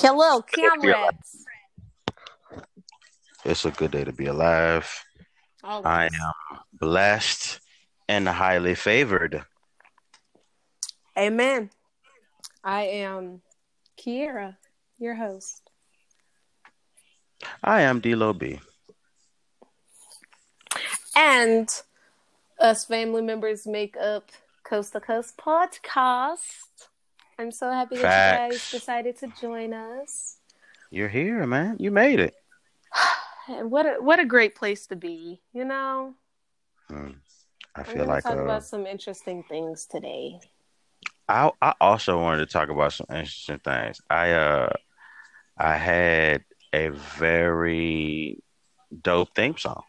Hello, comrades. It's a good day to be alive. Always. I am blessed and highly favored. Amen. I am Kiera, your host. I am D-Lo B. And us family members make up Coast to Coast Podcast. I'm so happy that you guys decided to join us. You're here, man. You made it. What a, what a great place to be, you know? Hmm. I feel like talk uh, about some interesting things today. I I also wanted to talk about some interesting things. I uh I had a very dope theme song.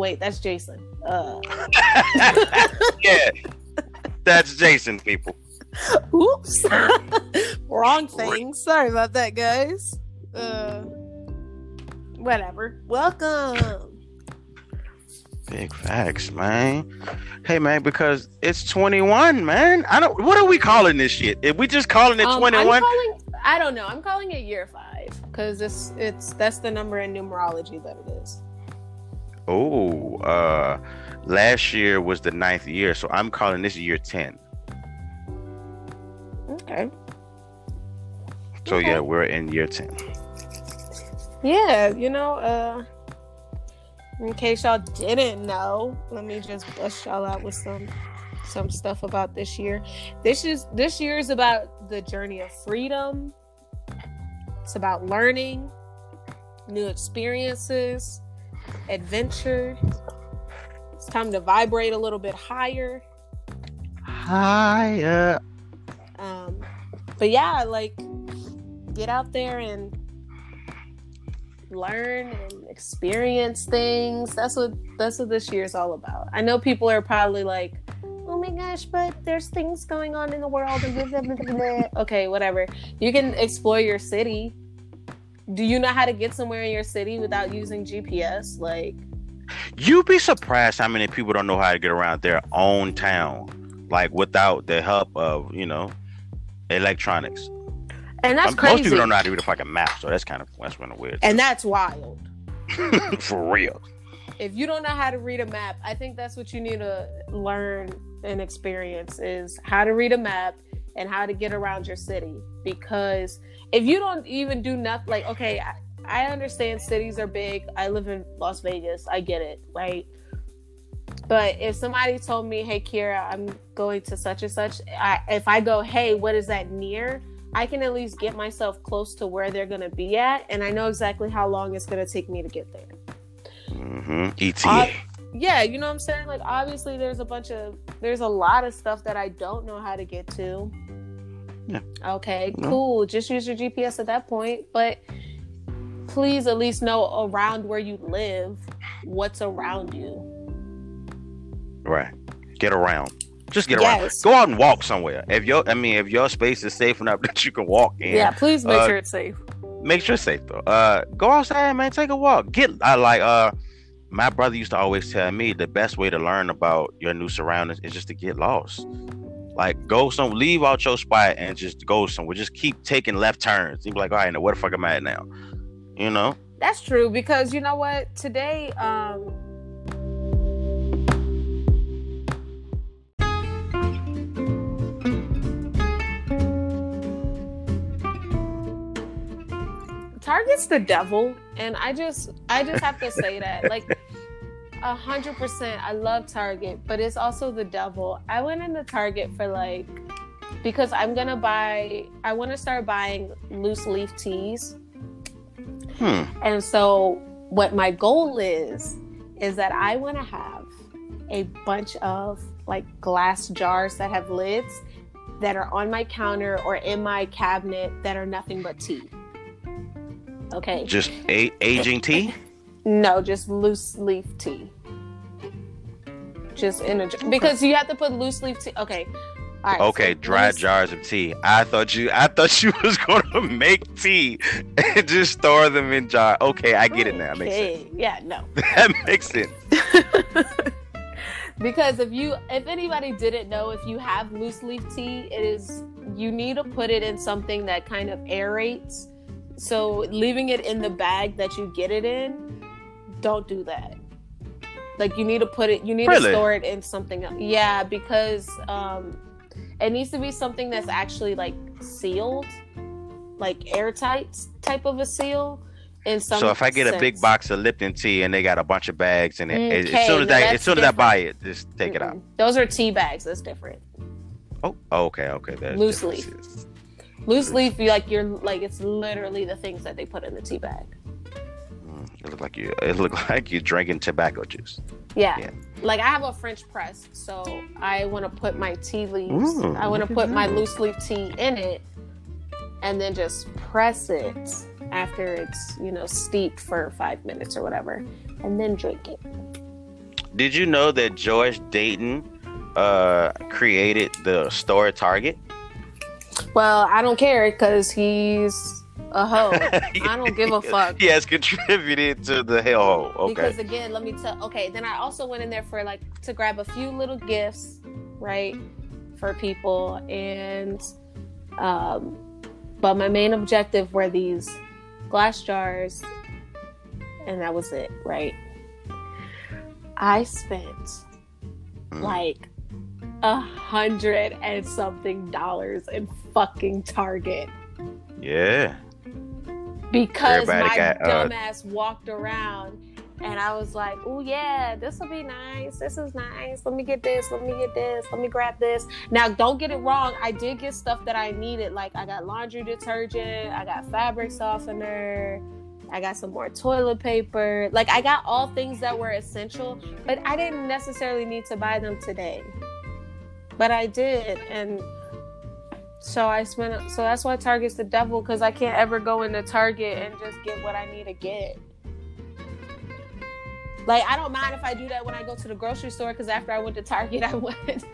Wait, that's Jason. Uh, yeah. That's Jason, people. oops. Wrong thing. Sorry about that, guys. Uh, whatever. Welcome. Big facts, man. Hey, man, because it's 21, man. I don't. What are we calling this shit? If we just calling it Um, I'm 21, I don't know. I'm calling it year five because it's it's that's the number in numerology that it is. Oh, uh, last year was the ninth year, so I'm calling this year 10. Okay. So Okay. yeah, we're in year 10. Yeah, you know, uh in case y'all didn't know, let me just bust y'all out with some some stuff about this year. This is this year is about the journey of freedom. It's about learning, new experiences, adventure. It's time to vibrate a little bit higher. Higher. Um, but yeah, like get out there and learn and experience things. That's what that's what this year is all about. I know people are probably like, "Oh my gosh, but there's things going on in the world." And blah, blah, blah, blah, blah." okay, whatever. You can explore your city. Do you know how to get somewhere in your city without using GPS? Like, You'd be surprised how many people don't know how to get around their own town, like without the help of you know electronics. and that's Um, crazy. Most people don't know how to read a fucking map, so that's kind of that's kind of weird. and that's wild. For real. if you don't know how to read a map, I think that's what you need to learn and experience is how to read a map and how to get around your city. Because if you don't even do nothing, like, okay, I, I understand cities are big. I live in Las Vegas. I get it, right? But if somebody told me, hey, Kira, I'm going to such and such, I, if I go, hey, what is that near? I can at least get myself close to where they're going to be at. And I know exactly how long it's going to take me to get there. hmm ETA. Yeah, you know what I'm saying? Like obviously there's a bunch of there's a lot of stuff that I don't know how to get to. Yeah. Okay, No. cool. Just use your GPS at that point, but please at least know around where you live what's around you. right. Get around. Just get Yes. around. Go out and walk somewhere. If your, I mean, if your space is safe enough that you can walk in, Yeah, please make Uh, sure it's safe. make sure it's safe though. Uh, go outside, man. Take a walk. Get I like uh, my brother used to always tell me the best way to learn about your new surroundings is just to get lost. Like go some, leave out your spot and just go somewhere. Just keep taking left turns. You be like, all right, now where the fuck am I at now? You know? That's true because you know what? Today um Target's the devil, and I just I just have to say that. Like a hundred percent I love Target, but it's also the devil. I went into Target for like because I'm gonna buy I wanna start buying loose leaf teas. Hmm. And so what my goal is is that I want to have a bunch of like glass jars that have lids that are on my counter or in my cabinet that are nothing but tea. Okay. Just a- aging tea? No, just loose leaf tea. Just in a jar. because you have to put loose leaf tea. Okay. All right, okay, so dry loose- jars of tea. I thought you I thought you was gonna make tea and just store them in jar. Okay, I get it now. That makes sense. Yeah, no. That makes sense. because if you if anybody didn't know if you have loose leaf tea it is you need to put it in something that kind of aerates so leaving it in the bag that you get it in don't do that like you need to put it you need Really? to store it in something else yeah because um it needs to be something that's actually like sealed like airtight type of a seal in some So if I get a big box of Lipton tea and they got a bunch of bags as- Okay, as soon as I as soon as I buy it, just take it out. Those are tea bags that's different Oh, okay, okay. That's Loose different. Loose leaf, you like you're like it's literally the things that they put in the tea bag. Mm, It look like you. It look like you're drinking tobacco juice. Yeah. Yeah. Like I have a French press, so I want to put my tea leaves. Ooh, I want to put my loose leaf tea in it, and then just press it after it's you know steeped for five minutes or whatever, and then drink it. Did you know that George Dayton uh created the store Target? Well, I don't care because he's a hoe. I don't give a fuck. He has contributed to the hellhole. Okay. Because again, let me tell. Okay, then I also went in there for like to grab a few little gifts, right, for people, and um, but my main objective were these glass jars, and that was it, right. I spent Mm. like a hundred and something dollars in fucking Target yeah. because Everybody my got, uh, dumbass walked around and I was like, "Oh yeah, this will be nice. This is nice. Let me get this. Let me get this. Let me grab this." Now, don't get it wrong. I did get stuff that I needed. Like I got laundry detergent. I got fabric softener. I got some more toilet paper. Like I got all things that were essential, but I didn't necessarily need to buy them today. But I did, and so I spent. So that's why Target's the devil because I can't ever go into Target and just get what I need to get. Like I don't mind if I do that when I go to the grocery store because after I went to Target, I went.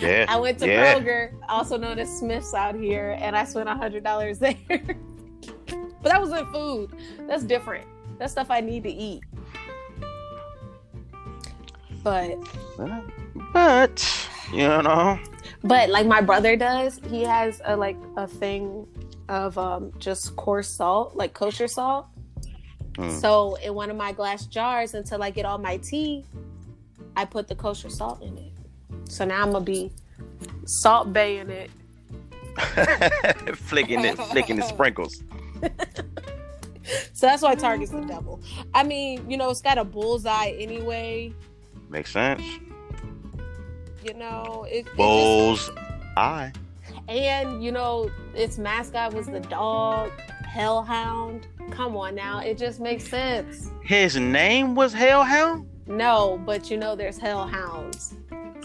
Yeah. I went to Yeah. Kroger, also known as Smith's out here, and I spent a hundred dollars there. but that wasn't food. That's different. That's stuff I need to eat. But But you know, but like my brother does, he has a like a thing of um just coarse salt, like kosher salt. Mm. So in one of my glass jars, until I get all my tea, I put the kosher salt in it. So now I'm gonna be salt baying it. flicking it, flicking the sprinkles. So that's why Target's the devil. I mean, you know, it's got a bullseye anyway. Makes sense. You know, it, it just- Bulls eye. and you know, its mascot was the dog, Hellhound. Come on now, it just makes sense. His name was Hellhound. No, but you know, there's Hellhounds.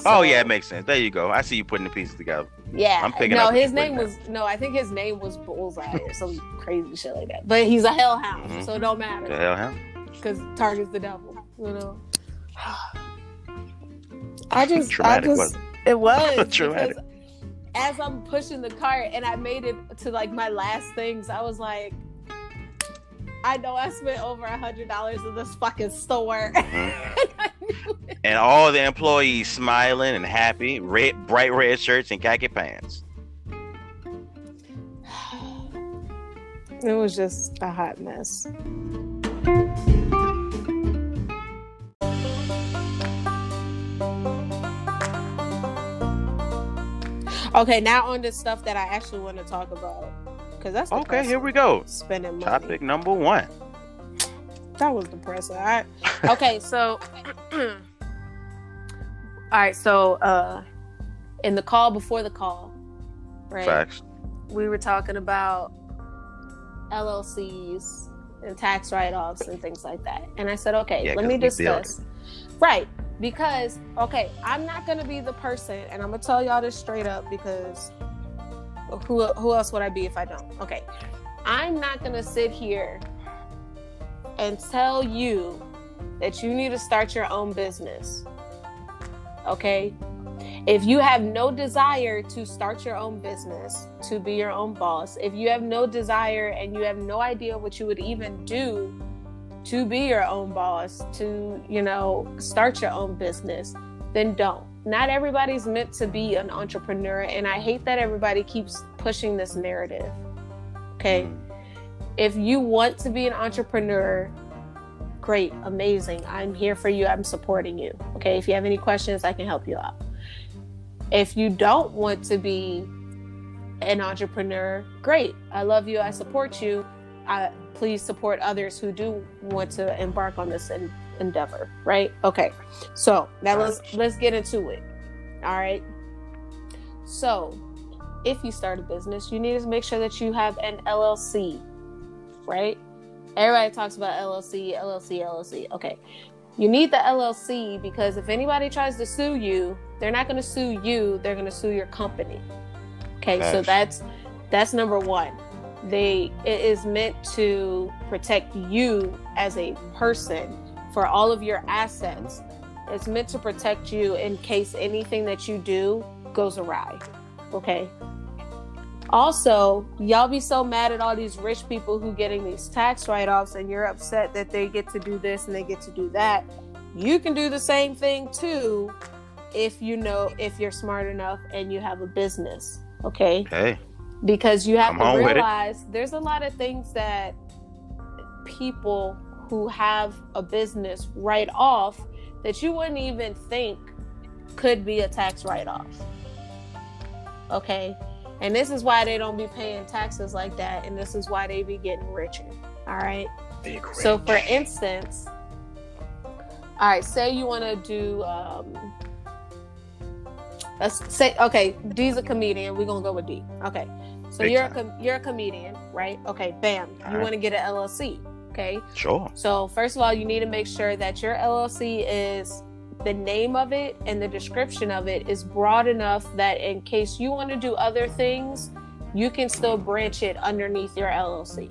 oh yeah, it makes sense. There you go. I see you putting the pieces together. yeah. I'm picking no, his name was no. I think his name was Bullseye or some crazy shit like that. But he's a Hellhound, Mhm. so it don't The matter Hellhound. because Target's the devil. You know. I just, Traumatic, I just, wasn't it was Traumatic. because as I'm pushing the cart and I made it to like my last things, I was like, I know I spent over a hundred dollars in this fucking store. Mhm. And all the employees smiling and happy, red, bright red shirts and khaki pants. it was just a hot mess. Okay, now on the stuff that I actually want to talk about because that's Okay, here we go. Spending money. Topic number one. That was depressing. I, okay, so all right, so uh in the call before the call, right? Facts. We were talking about LLCs and tax write-offs and things like that. And I said, okay, Yeah, let me discuss. Right, because okay, I'm not gonna be the person, and I'm gonna tell y'all this straight up because who who else would I be if I don't? Okay, I'm not gonna sit here and tell you that you need to start your own business. Okay, if you have no desire to start your own business, to be your own boss, if you have no desire and you have no idea what you would even do to be your own boss, to, you know, start your own business, then don't. Not everybody's meant to be an entrepreneur. And I hate that everybody keeps pushing this narrative. Okay. Mm. If you want to be an entrepreneur, great, amazing. I'm here for you. I'm supporting you. Okay. If you have any questions, I can help you out. If you don't want to be an entrepreneur, great. I love you. I support you. I, please support others who do want to embark on this en- endeavor. Right? Okay. So now let's let's get into it. All right. So, if you start a business, you need to make sure that you have an LLC. Right? Everybody talks about LLC, LLC, LLC. Okay. You need the LLC because if anybody tries to sue you, they're not going to sue you, they're going to sue your company. Okay, so that's that's number 1. They it is meant to protect you as a person for all of your assets. It's meant to protect you in case anything that you do goes awry. Okay? Also, y'all be so mad at all these rich people who getting these tax write-offs and you're upset that they get to do this and they get to do that. You can do the same thing too if you know if you're smart enough and you have a business. Okay? Okay. Because you have Come to realize there's a lot of things that people who have a business write off that you wouldn't even think could be a tax write-off okay? And this is why they don't be paying taxes like that and this is why they be getting richer all right? Big so for instance all right say you want to do um let's say okay d's a comedian we're gonna go with d okay so Big you're a com- you're a comedian right okay bam you Alright. want to get an llc okay Sure. so first of all you need to make sure that your llc is the name of it and the description of it is broad enough that in case you want to do other things you can still branch it underneath your llc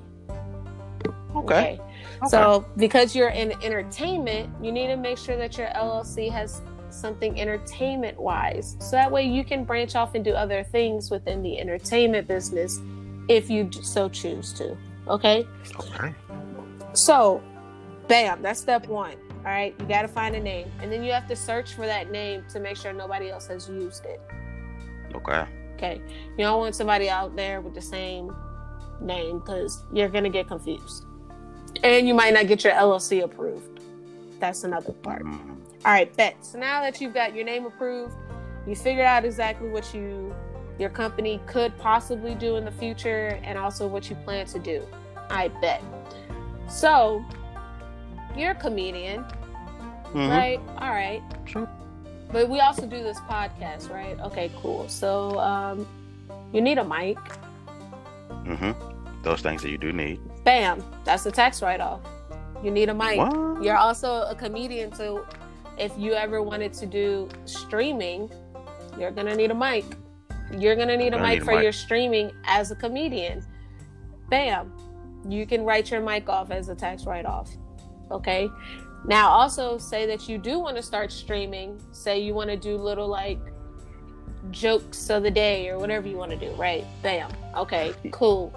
Okay. Okay. so, because you're in entertainment, you need to make sure that your LLC has something entertainment wise. So that way you can branch off and do other things within the entertainment business if you so choose to. Okay? Okay. So, bam, that's step one. All right? You got to find a name. And then you have to search for that name to make sure nobody else has used it. Okay. Okay? You don't want somebody out there with the same name because you're going to get confused. And you might not get your LLC approved. That's another part. Mm. All right, bet. So now that you've got your name approved, you figured out exactly what you your company could possibly do in the future and also what you plan to do. I bet. So, you're a comedian, Mhm. right? All right. Sure. But we also do this podcast, right? Okay, cool. So, um you need a mic. Mm Mhm. Those things that you do need. Bam, that's a tax write-off. You need a mic. What? You're also a comedian, so if you ever wanted to do streaming, you're gonna need a mic. You're gonna need a mic need a for mic. your streaming as a comedian. Bam, you can write your mic off as a tax write-off. Okay. Now, also say that you do want to start streaming. Say you want to do little like jokes of the day or whatever you want to do. Right? Bam. Okay. Cool.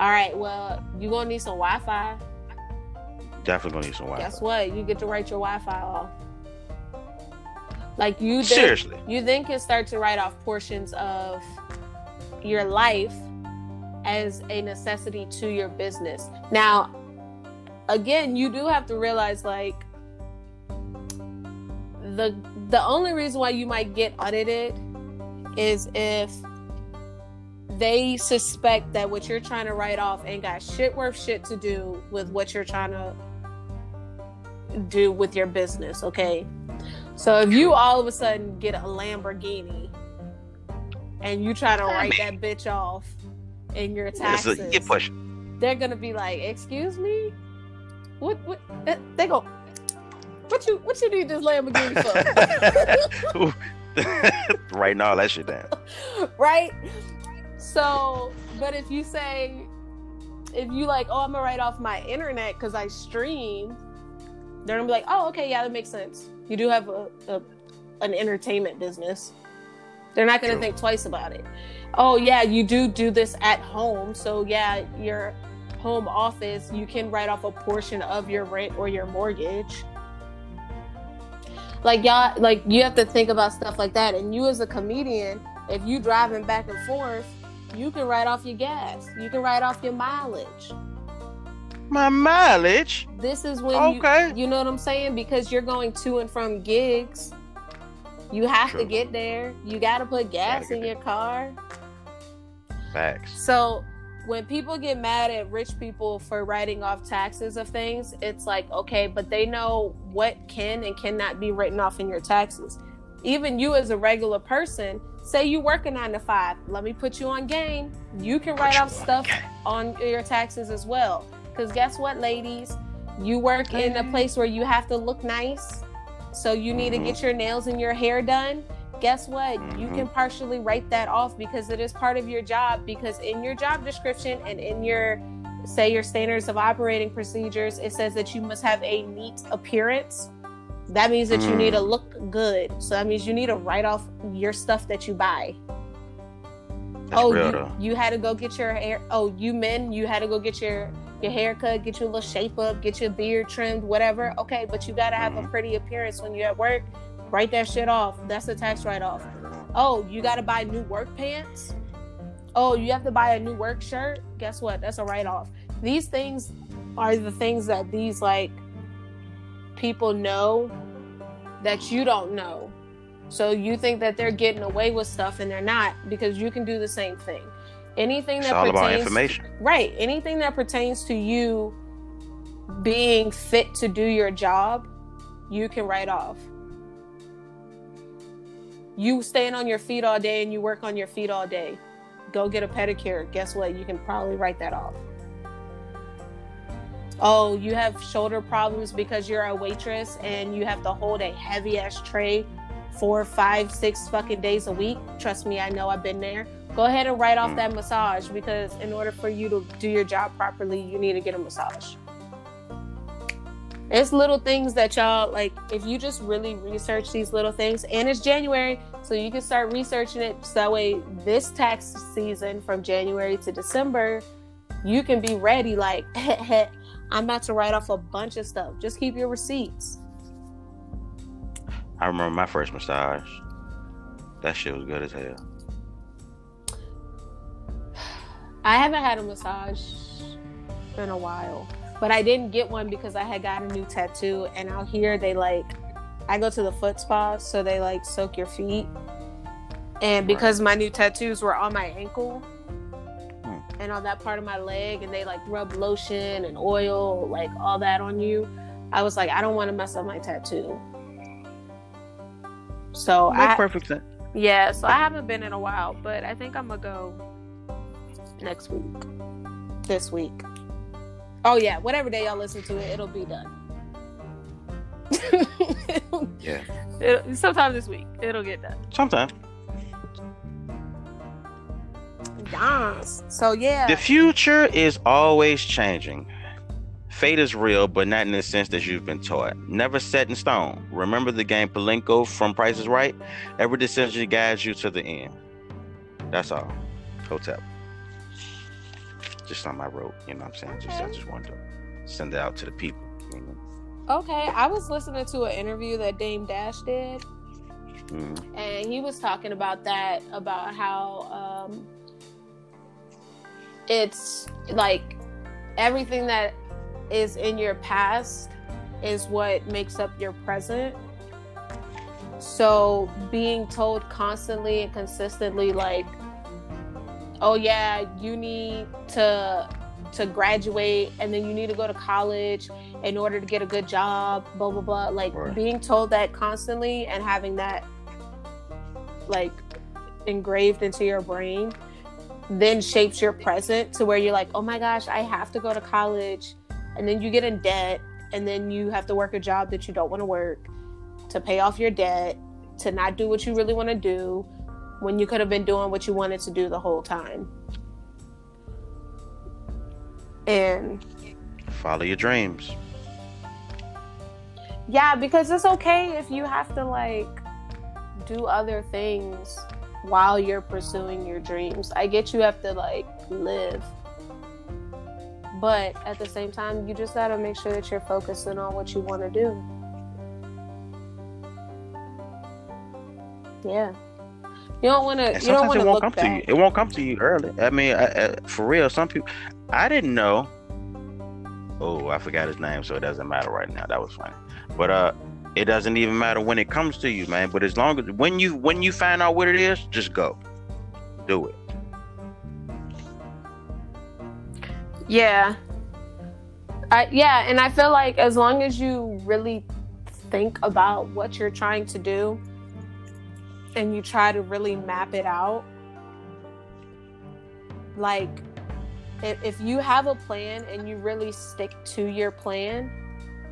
All right. Well, you're gonna need some Wi-Fi. Definitely gonna need some Wi-Fi. Guess what? You get to write your Wi-Fi off. Like you then, Seriously. you then can start to write off portions of your life as a necessity to your business. Now, again, you do have to realize like the the only reason why you might get audited is if they suspect that what you're trying to write off ain't got shit worth shit to do with what you're trying to do with your business, okay? So if you all of a sudden get a Lamborghini and you try to I write that bitch off in your taxes, you get pushing. they're gonna be like, "Excuse me, what? What? They go, what you? What you need this Lamborghini for? Writing all that shit down. right? So, but if you say, if you like, oh, I'm gonna write off my internet because I stream, they're gonna be like, oh, okay, yeah, that makes sense. You do have a, a an entertainment business. They're not gonna True. think twice about it. Oh, yeah, you do do this at home, so yeah, your home office, you can write off a portion of your rent or your mortgage. Like y'all, like you have to think about stuff like that. And you as a comedian, if you driving back and forth, you can write off your gas. You can write off your mileage. My mileage. This is when Okay. you, you know what I'm saying? Because you're going to and from gigs. You have to get there. You got to put gas in there. your car. Facts. So when people get mad at rich people for writing off taxes of things, it's like, okay, but they know what can and cannot be written off in your taxes. Even you as a regular person, say you work a nine to five, let me put you on game. You can Put write off on stuff game. on your taxes as well. Because guess what, ladies? You work in a place where you have to look nice. So you need Mhm. to get your nails and your hair done. Guess what? You Mhm. can partially write that off because it is part of your job. Because in your job description and in your, say, your standards of operating procedures, it says that you must have a neat appearance. That means that you need to look good. So that means you need to write off your stuff that you buy. That's oh, you, you had to go get your hair. Oh, you men, you had to go get your your haircut, get your little shape up, get your beard trimmed, whatever. Okay, but you gotta have a pretty appearance when you're at work. Write that shit off. That's a tax write off. Oh, you gotta buy new work pants. Oh, you have to buy a new work shirt. Guess what? That's a write off. These things are the things that these like people know that you don't know. So you think that they're getting away with stuff and they're not because you can do the same thing. Anything It's that all about pertains information. right, anything that pertains to you being fit to do your job, you can write off. You stand on your feet all day and you work on your feet all day. Go get a pedicure. Guess what? You can probably write that off. Oh, you have shoulder problems because you're a waitress and you have to hold a heavy ass tray four, five, six fucking days a week. Trust me, I know I've been there. Go ahead and write off Mm. that massage because in order for you to do your job properly, you need to get a massage. It's little things that y'all like. If you just really research these little things, and it's January, so you can start researching it. So that way, this tax season from January to December, you can be ready. Like, I'm about to write off a bunch of stuff. Just keep your receipts. I remember my first massage. That shit was good as hell. I haven't had a massage in a while, but I didn't get one because I had got a new tattoo, and out here they like, I go to the foot spa, so they like soak your feet, and because my new tattoos were on my ankle Hmm. and on that part of my leg, and they like rub lotion and oil, like all that on you, I was like, I don't want to mess up my tattoo. So Make I perfect sense. yeah, so I haven't been in a while, but I think I'm gonna go next week. This week. Oh yeah, whatever day y'all listen to it, it'll be done. Yeah. It'll- sometime this week, it'll get done. Sometimes. Yes. So yeah. The future is always changing. Fate is real, but not in the sense that you've been taught. Never set in stone. Remember the game Palinko from Price is Right? Every decision guides you to the end. That's all. Hotel. Just something I wrote, you know what I'm saying? Just I just wanted to send it out to the people. You know? okay, I was listening to an interview that Dame Dash did, Mm. and he was talking about that about how um it's like everything that is in your past is what makes up your present so being told constantly and consistently like oh yeah you need to to graduate and then you need to go to college in order to get a good job blah blah blah like Right. being told that constantly and having that like engraved into your brain then shapes your present to where you're like, oh my gosh, I have to go to college. And then you get in debt. And then you have to work a job that you don't want to work to pay off your debt, to not do what you really want to do when you could have been doing what you wanted to do the whole time. And follow your dreams. Yeah, because it's okay if you have to like do other things while you're pursuing your dreams. I get you have to like live. But at the same time, you just got to make sure that you're focusing on what you want to do. Yeah. You don't want to. You don't want to look come back. to you. It won't come to you early. I mean, I, I, for real, some people. I didn't know. Oh, I forgot his name, so it doesn't matter right now. That was funny, but uh, it doesn't even matter when it comes to you, man. But as long as when you when you find out what it is, just go, do it. Yeah. I, yeah, and I feel like as long as you really think about what you're trying to do and you try to really map it out, like if, if you have a plan and you really stick to your plan,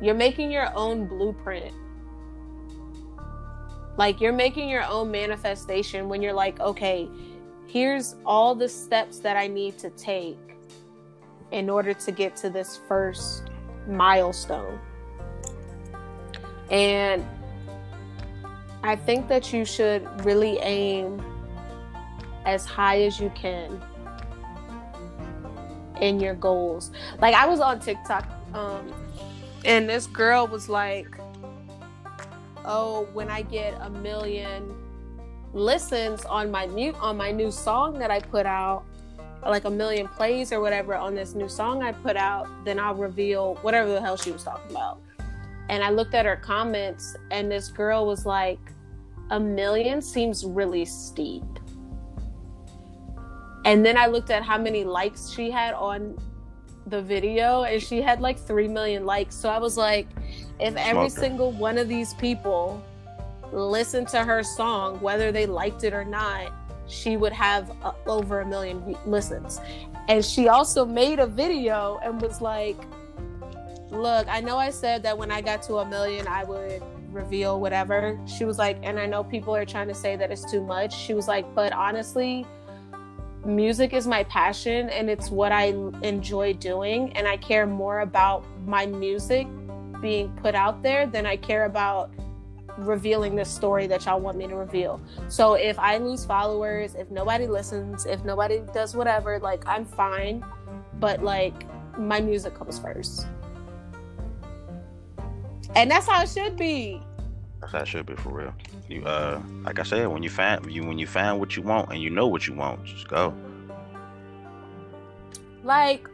you're making your own blueprint. Like you're making your own manifestation when you're like, okay, here's all the steps that I need to take in order to get to this first milestone. And I think that you should really aim as high as you can in your goals. Like I was on TikTok um and this girl was like, "Oh, when I get a million listens on my new on my new song that I put out, like a million plays or whatever on this new song I put out, then I'll reveal whatever the hell she was talking about. And I looked at her comments, and this girl was like, a million seems really steep. And then I looked at how many likes she had on the video, and she had like 3 million likes. So I was like, if every Smoker. single one of these people listened to her song, whether they liked it or not, she would have uh, over a million listens. And she also made a video and was like, Look, I know I said that when I got to a million, I would reveal whatever. She was like, and I know people are trying to say that it's too much. She was like, but honestly, music is my passion and it's what I enjoy doing. And I care more about my music being put out there than I care about revealing this story that y'all want me to reveal. So if I lose followers, if nobody listens, if nobody does whatever, like I'm fine. But like my music comes first. And that's how it should be. That should be for real. You uh, like I said, when you find you when you find what you want and you know what you want, just go. Like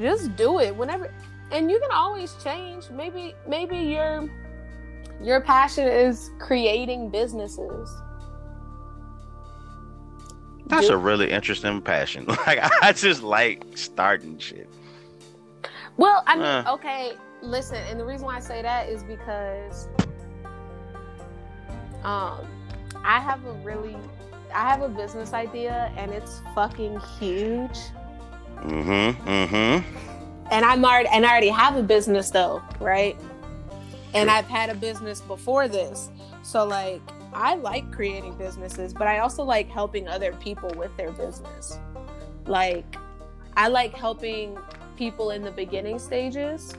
just do it whenever and you can always change. Maybe maybe your your passion is creating businesses. That's Do- a really interesting passion. Like I just like starting shit. Well, I mean, Uh. okay, listen, and the reason why I say that is because um I have a really I have a business idea and it's fucking huge. Mm-hmm. Mm-hmm. And I'm already and I already have a business though, right? And I've had a business before this. So like I like creating businesses, but I also like helping other people with their business. Like I like helping people in the beginning stages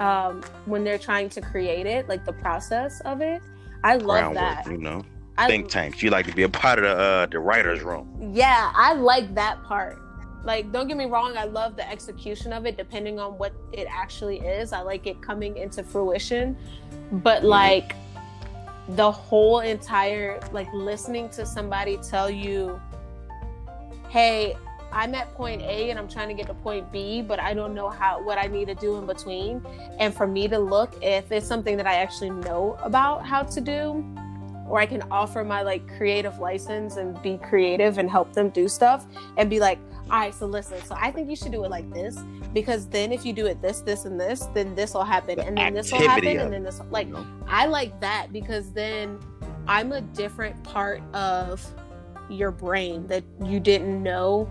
um, when they're trying to create it, like the process of it. I love that. you know. I, Think tanks. You like to be a part of the uh, the writers' room. yeah, I like that part. Like, don't get me wrong, I love the execution of it, depending on what it actually is. I like it coming into fruition. But, Mhm. like, the whole entire, like, listening to somebody tell you, hey, I'm at point A and I'm trying to get to point B, but I don't know how what I need to do in between. And for me to look if it's something that I actually know about how to do, or I can offer my like creative license and be creative and help them do stuff and be like, all right, so listen, so I think you should do it like this because then if you do it this, this, and this, then this will happen, The and then this will happen, and then this like you know? I like that because then I'm a different part of your brain that you didn't know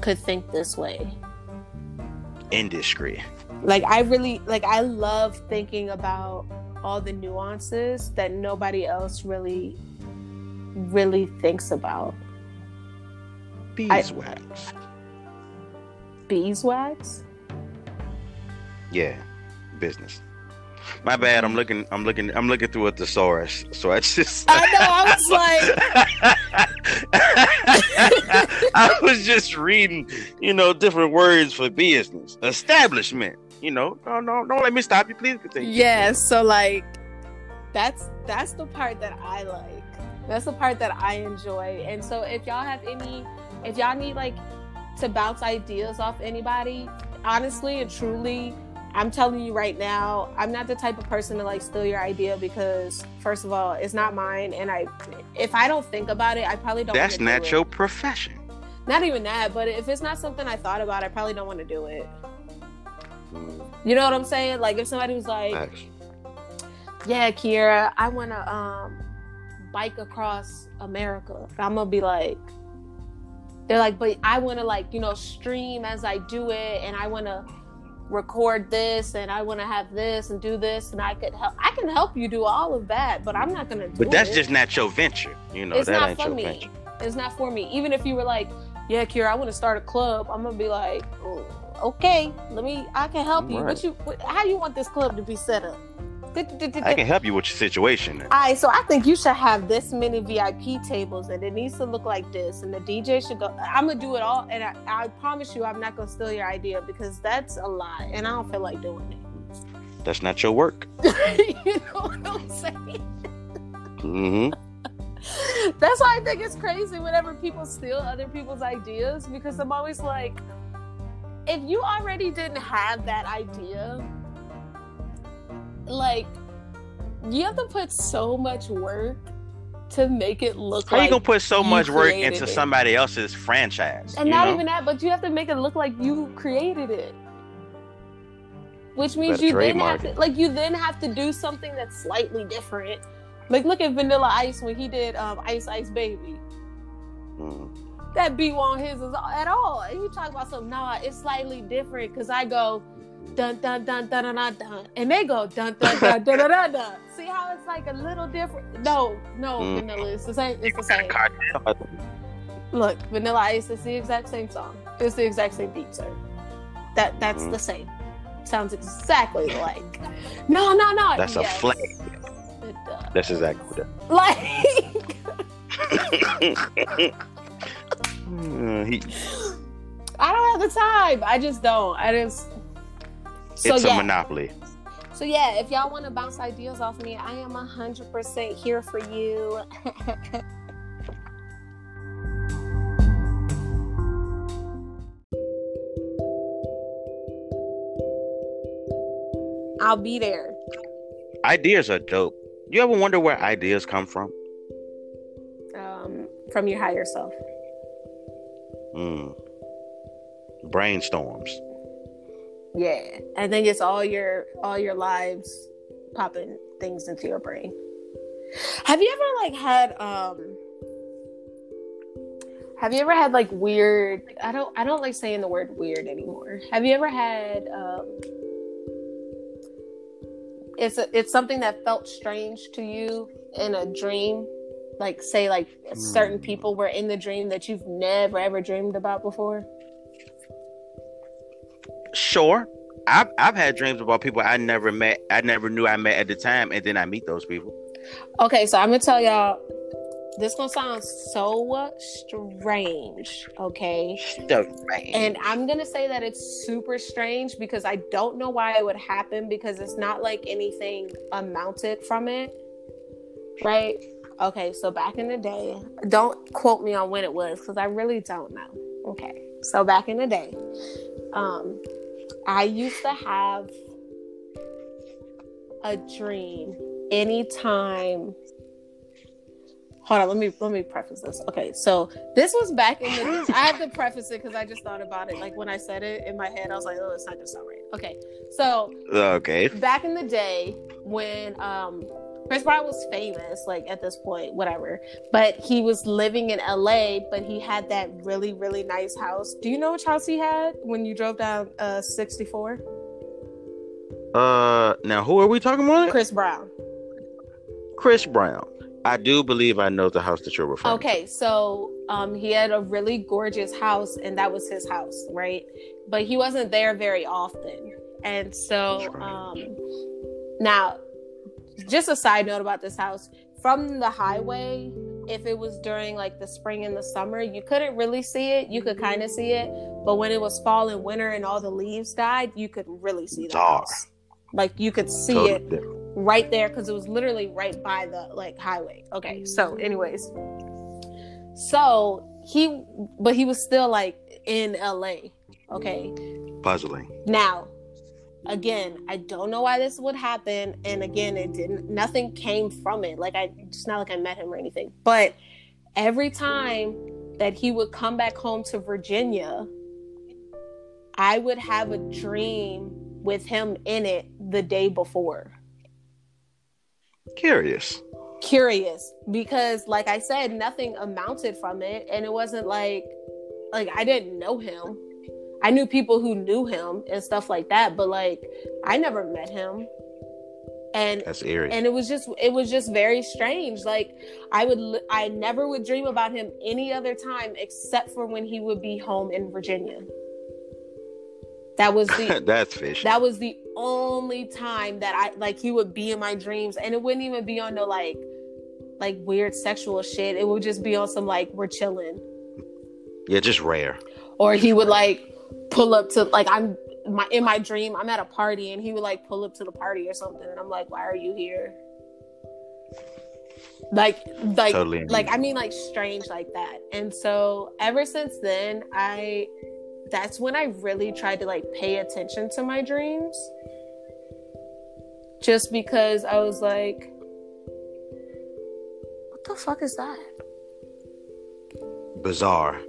could think this way. Indiscreet. Like I really like I love thinking about all the nuances that nobody else really really thinks about. Beeswax. Beeswax? Yeah, business. My bad. I'm looking. I'm looking. I'm looking through a thesaurus. So I just. I know. I was like. I was just reading, you know, different words for business establishment. You know, no, no, don't let me stop you. Please continue. Yeah. So like, that's that's the part that I like. That's the part that I enjoy. And so if y'all have any, if y'all need like to bounce ideas off anybody, honestly and truly I'm telling you right now, I'm not the type of person to like steal your idea because first of all, it's not mine, and I, if I don't think about it, I probably don't. That's not do your profession. Not even that, but if it's not something I thought about, I probably don't want to do it. You know what I'm saying? Like if somebody was like. "Yeah, Kira, I want to um bike across America," I'm gonna be like, they're like, "But I want to like you know stream as I do it, and I want to." record this and I want to have this and do this and I could help I can help you do all of that but I'm not going to do But that's it. just not your venture. You know, it's that not ain't for your me. venture. It's not for me. Even if you were like, "Yeah, Kira, I want to start a club." I'm going to be like, "Oh, "Okay, let me I can help you. Right. What you what, how you want this club to be set up?" I can help you with your situation. All right, so I think you should have this many VIP tables, and it needs to look like this, and the DJ should go. I'm gonna do it all, and I, I promise you, I'm not gonna steal your idea because that's a lot, and I don't feel like doing it. That's not your work. you know what I'm saying? hmm That's why I think it's crazy whenever people steal other people's ideas because I'm always like, if you already didn't have that idea, like, you have to put so much work to make it look How like you gonna put so much work into it. somebody else's franchise? And not know? even that, but you have to make it look like you created it. Which means Better you then have to like you then have to do something that's slightly different. Like look at Vanilla Ice when he did um, Ice Ice Baby. Mhm. That beat on his is at all. And you talk about something, nah, it's slightly different because I go dun dun dun dun dun dun dun, and they go dun dun dun dun dun dun dun. See how it's like a little different? No, no, Mm. Vanilla, it's the same. It's the same. Look, Vanilla Ice is the exact same song. It's the exact same beat, sir. That that's Mhm. the same. Sounds exactly like. No, no, no. That's a Yes, flag. It does. That's exactly what Like. Mm, he, I don't have the time. I just don't. I just. So it's yeah. a monopoly. So yeah, if y'all want to bounce ideas off me, I am hundred percent here for you. I'll be there. Ideas are dope. You ever wonder where ideas come from? Um, from your higher self. Mm. Brainstorms. Yeah, I think it's all your all your lives popping things into your brain. Have you ever like had um have you ever had like weird I don't I don't like saying the word weird anymore. Have you ever had um it's a, it's something that felt strange to you in a dream? Like say like certain Hmm. people were in the dream that you've never ever dreamed about before? Sure. I've I've had dreams about people I never met, I never knew I met at the time, and then I meet those people. Okay, so I'm gonna tell y'all. This gonna sound so strange, okay? Strange. And I'm gonna say that it's super strange because I don't know why it would happen because it's not like anything amounted from it, right? Okay, so back in the day, don't quote me on when it was because I really don't know. Okay, so back in the day, um, I used to have a dream anytime hold on let me let me preface this okay so this was back in the i have to preface it because i just thought about it like when i said it in my head i was like oh it's not just not right okay so okay. back in the day when um Chris Brown was famous, like at this point, whatever. But he was living in LA, but he had that really, really nice house. Do you know which house he had when you drove down uh 64? Uh, now who are we talking about? Chris Brown. Chris Brown. I do believe I know the house that you're referring. To. Okay, so um, he had a really gorgeous house, and that was his house, right? But he wasn't there very often, and so um, now, just a side note about this house: from the highway, if it was during like the spring and the summer, you couldn't really see it. You could kind of see it, but when it was fall and winter and all the leaves died, you could really see the Dark. house. Like you could see Totally it different. Right there because it was literally right by the like highway. Okay, so anyways, so he, but he was still like in LA. Okay, Puzzling. now again, I don't know why this would happen, and again, it didn't. Nothing came from it. Like I, it's not like I met him or anything, but every time that he would come back home to Virginia, I would have a dream with him in it the day before. Curious. curious because like i said nothing amounted from it and it wasn't like like i didn't know him i knew people who knew him and stuff like that but like i never met him and That's eerie. and it was just it was just very strange like i would i never would dream about him any other time except for when he would be home in virginia that was the That's fishy. that was the only time that I like he would be in my dreams and it wouldn't even be on no like like weird sexual shit. It would just be on some like we're chilling. yeah, just rare. Or he would like pull up to like I'm my in my dream, I'm at a party and he would like pull up to the party or something and I'm like, Why are you here? Like like Totally. like I mean like strange like that. And so ever since then I that's when I really tried to like pay attention to my dreams. Just because I was like what the fuck is that? Bizarre.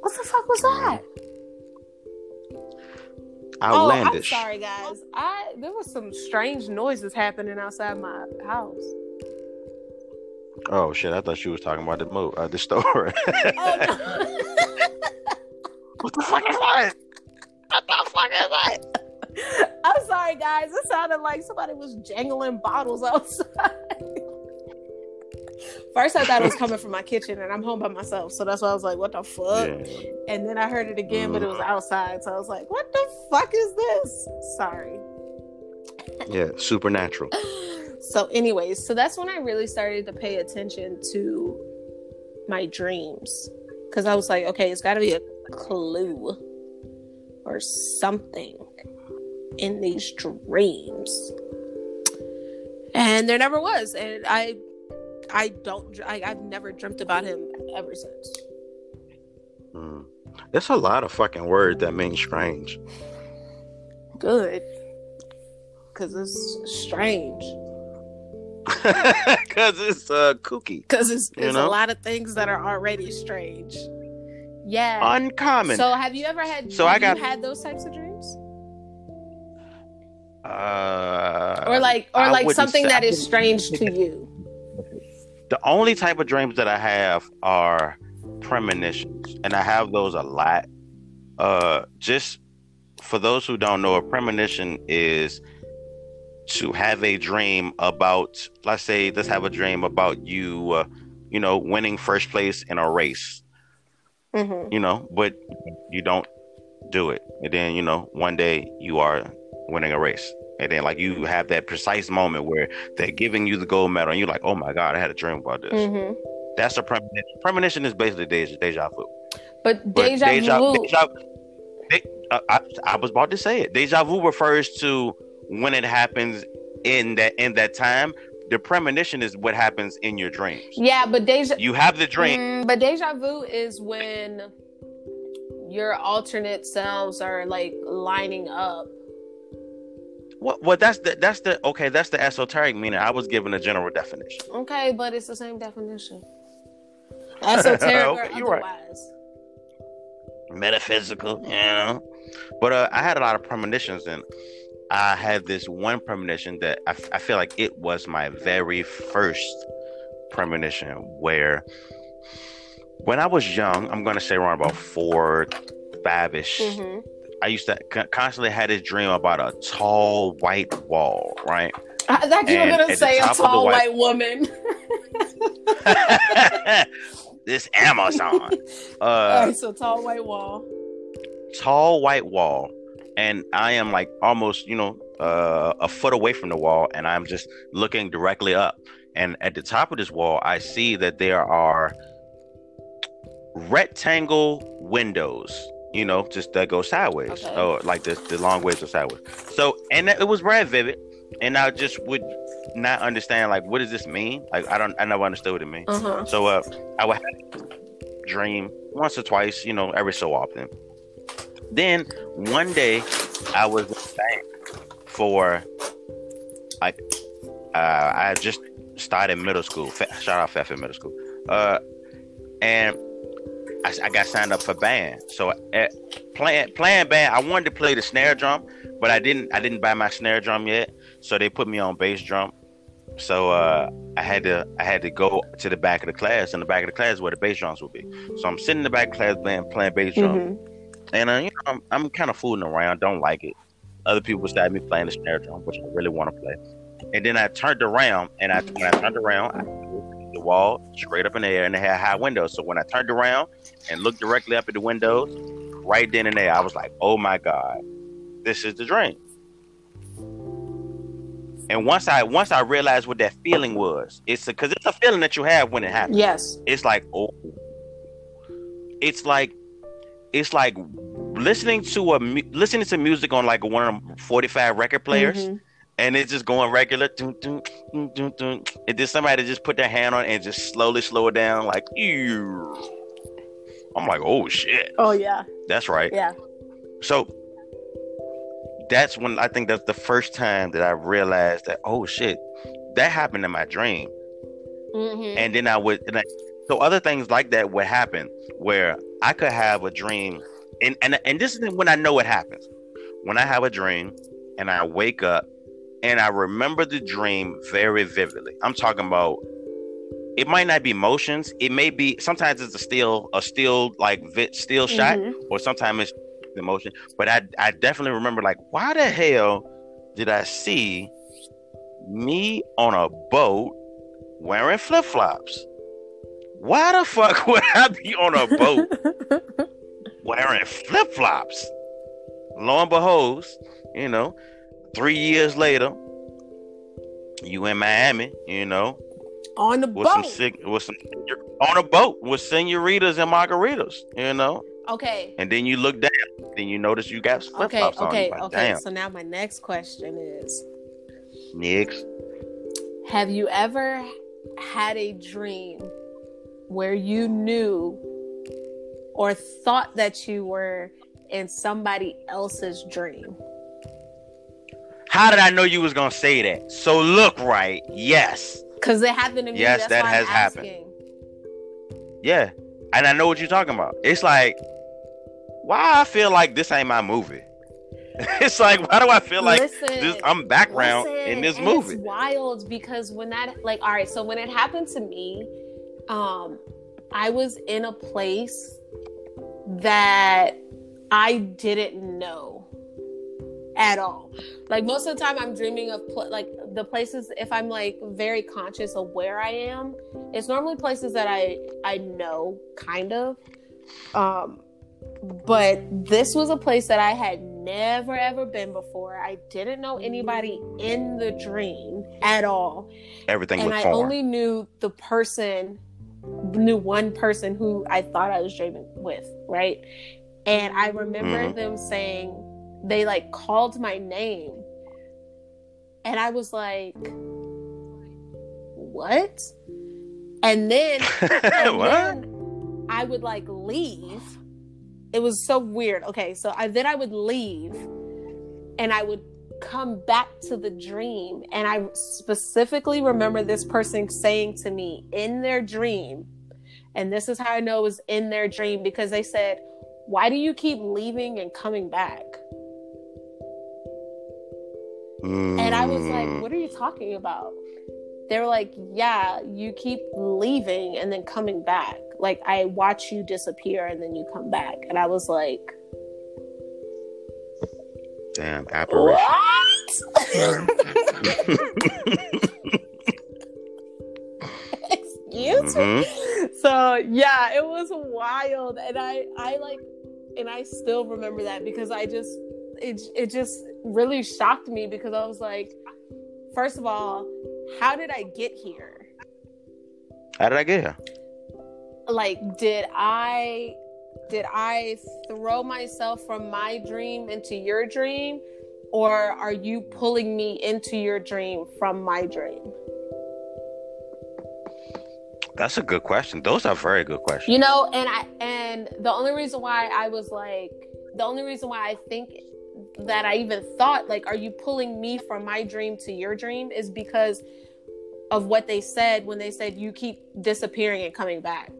What the fuck was that? Outlandish. Oh, I'm sorry guys. I there was some strange noises happening outside my house. Oh shit! I thought you was talking about the mo uh, the store. Oh. what the fuck is that? What the fuck is that? I'm sorry, guys. It sounded like somebody was jangling bottles outside. First, I thought it was coming from my kitchen, and I'm home by myself, so that's why I was like, "What the fuck?" Yeah. And then I heard it again, but it was Mm. outside, so I was like, "What the fuck is this?" Sorry. yeah, supernatural. So, anyways, so that's when I really started to pay attention to my dreams, because I was like, "Okay, it's got to be a clue or something in these dreams." And there never was, and I, I don't, I, I've never dreamt about him ever since. Mm. There's a lot of fucking words that mean strange. Good, because it's strange. Cause it's uh kooky, Because it's, You know? a lot of things that are already strange. Yeah. uncommon. So have you ever had? So I got- you had those types of dreams, uh, or like, or I like something say- that is strange to you? the only type of dreams that I have are premonitions, and I have those a lot. Uh, just for those who don't know, a premonition is to have a dream about, let's say, let's have a dream about you, uh, you know, winning first place in a race, Mm-hmm. you know, but you don't do it, and then you know, one day you are winning a race. And then, like, you have that precise moment where they're giving you the gold medal, and you're like, "Oh my god, I had a dream about this." Mm-hmm. That's a premonition. Premonition is basically deja, deja vu. But But deja, vu. deja- de- uh, I, I was about to say it. Deja vu refers to when it happens in that in that time. The premonition is what happens in your dreams. yeah, but deja. You have the dream. Mm, but deja vu is when your alternate selves are like lining up. Well, well, that's the that's the okay. That's the esoteric meaning. I was given a general definition. Okay, but it's the same definition. Esoteric or Okay, right. otherwise. metaphysical, you know. But uh, I had a lot of premonitions, and I had this one premonition that I, I feel like it was my very first premonition where when I was young, I'm going to say around about four, five ish, Mhm. I used to constantly had this dream about a tall white wall, right? I thought you were gonna say a top of the tall white- white woman. this Amazon. Uh, so tall white wall. tall white wall, and I am like almost, you know, uh, a foot away from the wall, and I'm just looking directly up. And at the top of this wall, I see that there are rectangle windows, you know, just that go sideways, Okay. or like the, the long ways go sideways. So, and it was very vivid, and I just would not understand, like, what does this mean? Like, I don't, I never understood what it means. Uh huh. So uh, I would dream once or twice, you know, every so often. Then one day I was in for like uh, I just started middle school. Shout out Fairfield Middle School. Uh, and I, I got signed up for band. So at playing playing band, I wanted to play the snare drum, but I didn't. I didn't buy my snare drum yet. So they put me on bass drum. So uh, I had to I had to go to the back of the class, and the back of the class where the bass drums would be. So I'm sitting in the back of the class playing playing bass drum, Mhm. And uh, you know I'm, I'm kind of fooling around, don't like it. Other people started me playing the snare drum, which I really want to play. And then I turned around, and I when I turned around, I the wall straight up in the air, and it had high windows. So when I turned around and looked directly up at the windows, right then and there, I was like, "Oh my god, this is the dream." And once I once I realized what that feeling was, it's because it's a feeling that you have when it happens Yes. it's like oh it's like it's like listening to a listening to music on like one of them 45 record players Mhm. and it's just going regular dun, dun, dun, dun, and then somebody just put their hand on it and just slowly slow it down like ew. i'm like oh shit Oh yeah. that's right Yeah. so that's when i think that's the first time that i realized that oh shit that happened in my dream hmm and then I would and I, so other things like that would happen where I could have a dream and and and this is when I know it happens when I have a dream and I wake up and I remember the dream very vividly I'm talking about it might not be motions it may be sometimes it's a still a still like vi- still shot Mhm. or sometimes it's the motion. but I I definitely remember like why the hell did I see me on a boat wearing flip flops. Why the fuck would I be on a boat wearing flip flops? Lo and behold, you know, three years later, you in Miami, you know, On the with some boat. sig- with some on a boat with senoritas and margaritas, you know, Okay. and then you look down, then you notice you got flip Okay. flops on. Okay. Like, Okay. Damn, So now my next question is: next, Have you ever had a dream where you knew or thought that you were in somebody else's dream? How did I know you was gonna say that? So look right, yes. Because it happened to me. Yes, that has happened. Yeah. And I know what you're talking about. It's like, why I feel like this ain't my movie. it's like, why do I feel like Listen, this I'm background in this movie? It's wild because when that like all right, so when it happened to me, um, I was in a place that I didn't know at all. Like most of the time, I'm dreaming of pl- like the places. If I'm like very conscious of where I am, it's normally places that I I know kind of. Um, but this was a place that I had never ever been before. I didn't know anybody in the dream at all, Everything and was I foreign. only knew the person, knew one person who I thought I was dreaming with, right? And I remember Mhm. them saying they like called my name, and I was like, "What?" And then and what? then I would like leave. It was so weird. Okay, so I then I would leave and I would come back to the dream and I specifically remember this person saying to me in their dream and this is how I know it was in their dream because they said, "Why do you keep leaving and coming back?" And I was like, Mm. what are you talking about? They were like, yeah, you keep leaving and then coming back. Like, I watch you disappear and then you come back. And I was like, Damn apparition. what? Excuse me? Mhm. So, yeah, it was wild. And I, I like, and I still remember that because I just, it, it just really shocked me because I was like, first of all, how did I get here? How did I get here? like did i did i throw myself from my dream into your dream or are you pulling me into your dream from my dream That's a good question. Those are very good questions. you know and i and the only reason why i was like the only reason why i think that i even thought like are you pulling me from my dream to your dream is because of what they said when they said you keep disappearing and coming back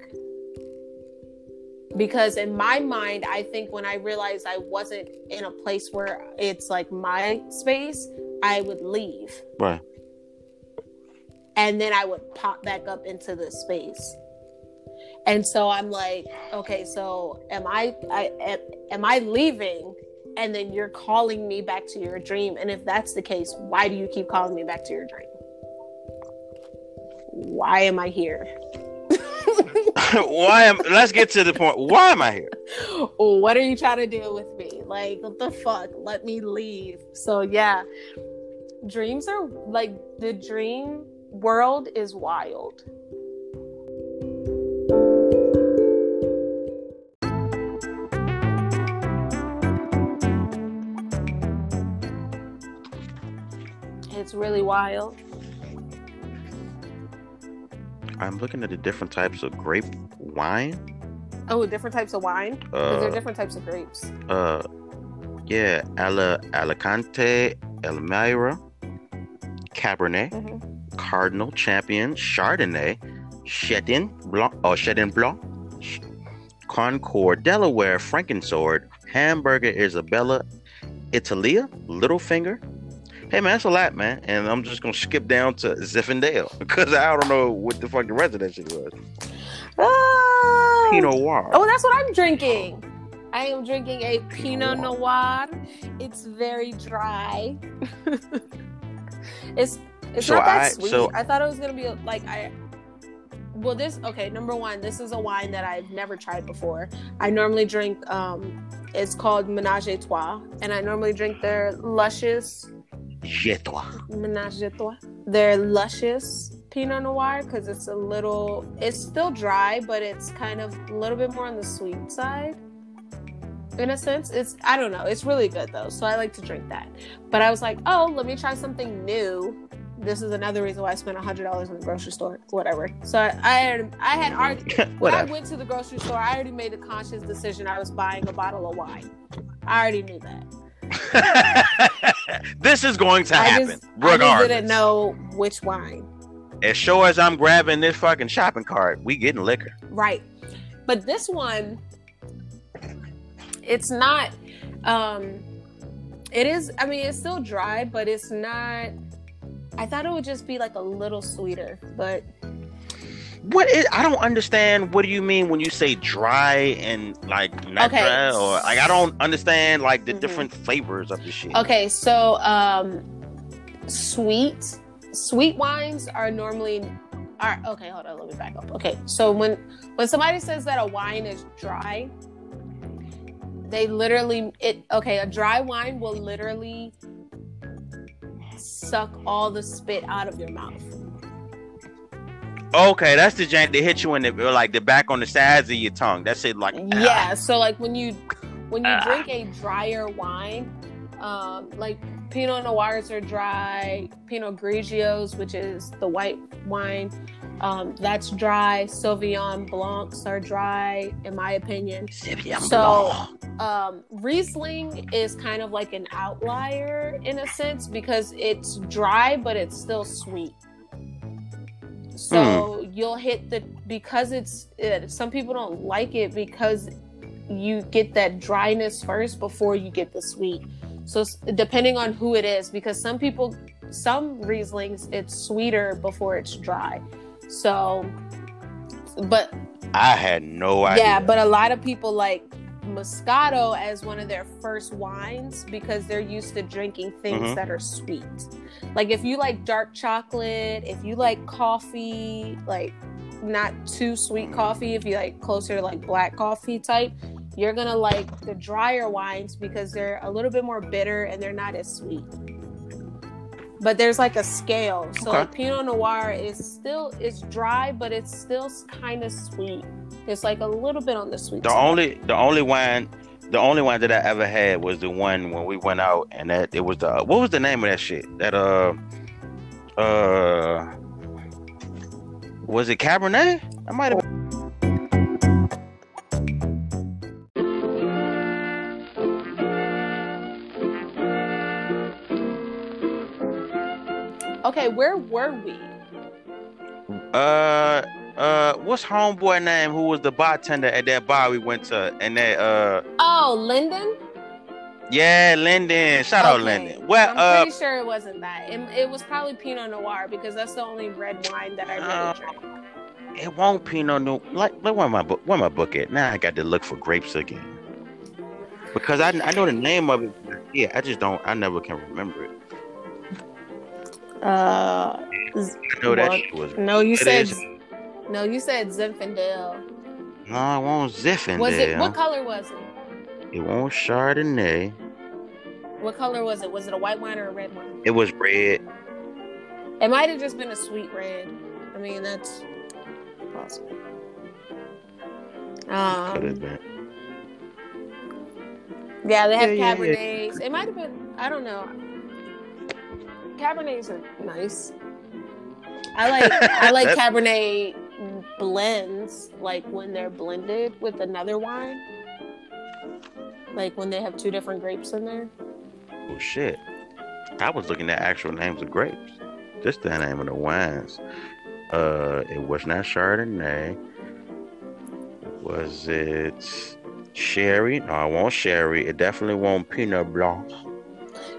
because in my mind i think when i realized i wasn't in a place where it's like my space i would leave Right. and then I would pop back up into the space. And so I'm like, okay, so am I, I am, am I leaving? And then you're calling me back to your dream. And if that's the case, why do you keep calling me back to your dream? Why am I here? Why am? Let's get to the point. Why am I here? what are you trying to do with me? Like, what the fuck? Let me leave. So yeah, dreams are like the dream world is wild. It's really wild. I'm looking at the different types of grape wine. Oh, different types of wine. Because there are Uh, different types of grapes. uh, yeah, Ala Alicante, Elmira, Cabernet, Mhm. Cardinal, Champion, Chardonnay, Chetin Blanc, or Chetin Blanc, Concord, Delaware, Frankensword, Hamburger, Isabella, Italia, Littlefinger. Hey man, that's a lot, man. And I'm just gonna skip down to Zinfandel because I don't know what the fuck the rest of that shit was. Ah! Pinot Noir. Oh, that's what I'm drinking. I am drinking a Pinot Noir. It's very dry. it's it's So not that I- sweet. so- I thought it was gonna be like I. Well, this okay. Number one, this is a wine that I've never tried before. I normally drink. um It's called Menage a Trois, and I normally drink their luscious Menage a Trois. Their luscious Pinot Noir because it's a little, it's still dry, but it's kind of a little bit more on the sweet side. In a sense, it's I don't know. It's really good though, so I like to drink that. But I was like, oh, let me try something new. This is another reason why I spent hundred dollars in the grocery store. Whatever. So I, I had I had already when I went to the grocery store, I already made a conscious decision. I was buying a bottle of wine. I already knew that. this is going to I happen, just, I just didn't know which wine. As sure as I'm grabbing this fucking shopping cart, we getting liquor. Right. But this one, it's not, um, it is, I mean, it's still dry, but it's not, I thought it would just be like a little sweeter, but What is? I don't understand. What do you mean when you say dry and like not Okay. dry or like I don't understand like the Mhm. different flavors of the shit. okay. So, um, sweet, sweet wines are normally, are, okay, hold on, let me back up. Okay. So when, when somebody says that a wine is dry, they literally, it, okay, a dry wine will literally suck all the spit out of your mouth. Okay, that's the jank that hit you in the like the back on the sides of your tongue. That's it. Like Yeah. So like when you when you Ah. drink a drier wine, um, like Pinot Noirs are dry, Pinot Grigios, which is the white wine, um, that's dry. Sauvignon Blancs are dry, in my opinion. ah. So- Um, Riesling is kind of like an outlier in a sense because it's dry, but it's still sweet. So you'll hit the because it's uh, some people don't like it because you get that dryness first before you get the sweet. So depending on who it is, because some people, some Rieslings, it's sweeter before it's dry. So, but I had no idea. yeah, but a lot of people like Moscato as one of their first wines because they're used to drinking things Mhm. that are sweet. Like if you like dark chocolate, if you like coffee, like not too sweet coffee, if you like closer to like black coffee type, you're gonna like the drier wines because they're a little bit more bitter and they're not as sweet. But there's like a scale. So Okay. like Pinot Noir is still it's dry, but it's still kind of sweet. It's like a little bit on the sweet the side. only the only wine the only wine that I ever had was the one when we went out and that it was the what was the name of that shit? That uh uh was it Cabernet? I might have Okay, where were we? uh uh what's homeboy name who was the bartender at that bar we went to and that uh Oh, Linden. yeah Linden shout out Okay. Linden well I'm uh pretty sure it wasn't that. It, it was probably Pinot Noir because that's the only red wine that I really Uh, drink. it won't Pinot Noir like like where my book where my book at now I got to look for grapes again because I, I know the name of it yeah I just don't I never can remember it Uh, I know that Well, shit was no, you It said is. No. You said Zinfandel. no I won't Zinfandel Was it? What color was it? it won't Chardonnay What color was it? Was it a white wine or a red wine? it was red It might have just been a sweet red. I mean, that's possible. could have Um, been yeah, they have Yeah, yeah, yeah. It might have been. I don't know. Cabernets are nice. I like I like Cabernet blends, like when they're blended with another wine. Like when they have two different grapes in there. oh shit I was looking at actual names of grapes just the name of the wines uh it was not Chardonnay was it sherry no i won't sherry it definitely won't Pinot Blanc